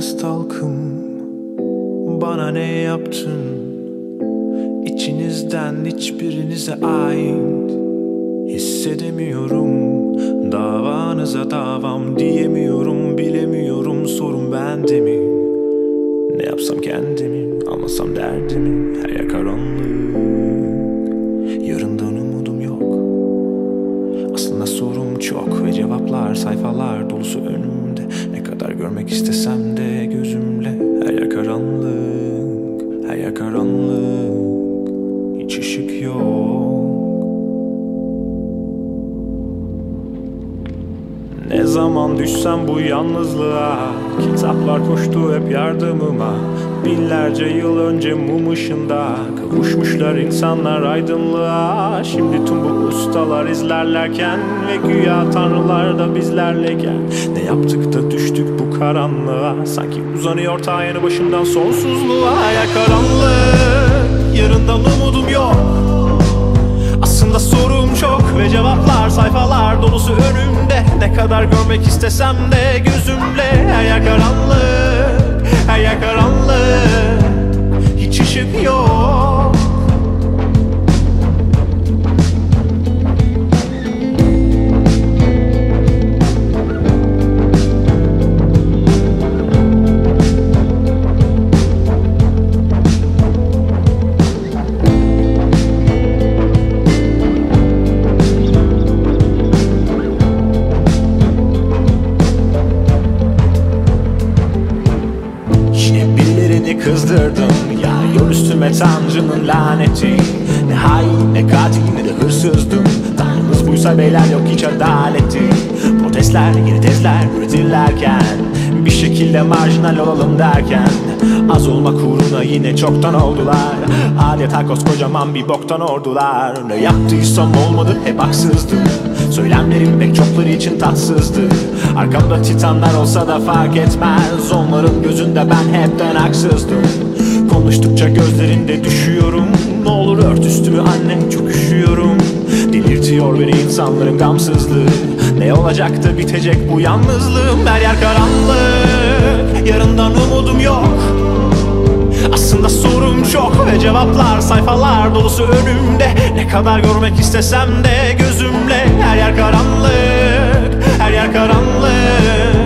Everest halkım Bana ne yaptın? İçinizden hiçbirinize ait Hissedemiyorum. Davanıza davam diyemiyorum Bilemiyorum. Sorun bende mi? Ne yapsam kendimi Anlasam derdimi? Her yer karanlık. Yarından umudum yok. Aslında sorum çok ve cevaplar sayfalar dolusu önümde. Ne kadar görmek istesem de gözümle Ne zaman düşsem bu yalnızlığa? Kitaplar koştu hep yardımıma. Binlerce yıl önce mum ışında Kavuşmuşlar insanlar aydınlığa. Şimdi tüm bu ustalar izlerlerken Ve güya tanrılar da bizlerleyken. Ne yaptık da düştük bu karanlığa? Sanki uzanıyor ta yanı başımdan sonsuzluğa. Ya karanlık yarından umudum yok. Aslında sorum çok ve cevaplar sayfalar dolusu önümde Ne kadar görmek istesem de gözümle Her yer karanlık, kızdırdım Ya yol üstüme tanrının laneti. Ne hain ne katil ne de hırsızdım. Tanrımız buysa beyler yok hiç adaleti. Protestler yeni tezler üretirlerken Bir şekilde marjinal olalım derken Az olmak uğruna yine çoktan oldular. Adeta koskocaman bir boktan ordular. Ne yaptıysam olmadı hep haksızdım Söylemlerim pek çokları için tatsızdı. Arkamda titanlar olsa da fark etmez. Onların gözünde ben hepten haksızdım. Konuştukça gözlerinde düşüyorum. Ne olur ört üstümü anne çok üşüyorum. Delirtiyor beni insanların gamsızlığı. Ne olacak da bitecek bu yalnızlığım? Her yer karanlık çok ve cevaplar sayfalar dolusu önümde. Ne kadar görmek istesem de gözümle. Her yer karanlık, her yer karanlık.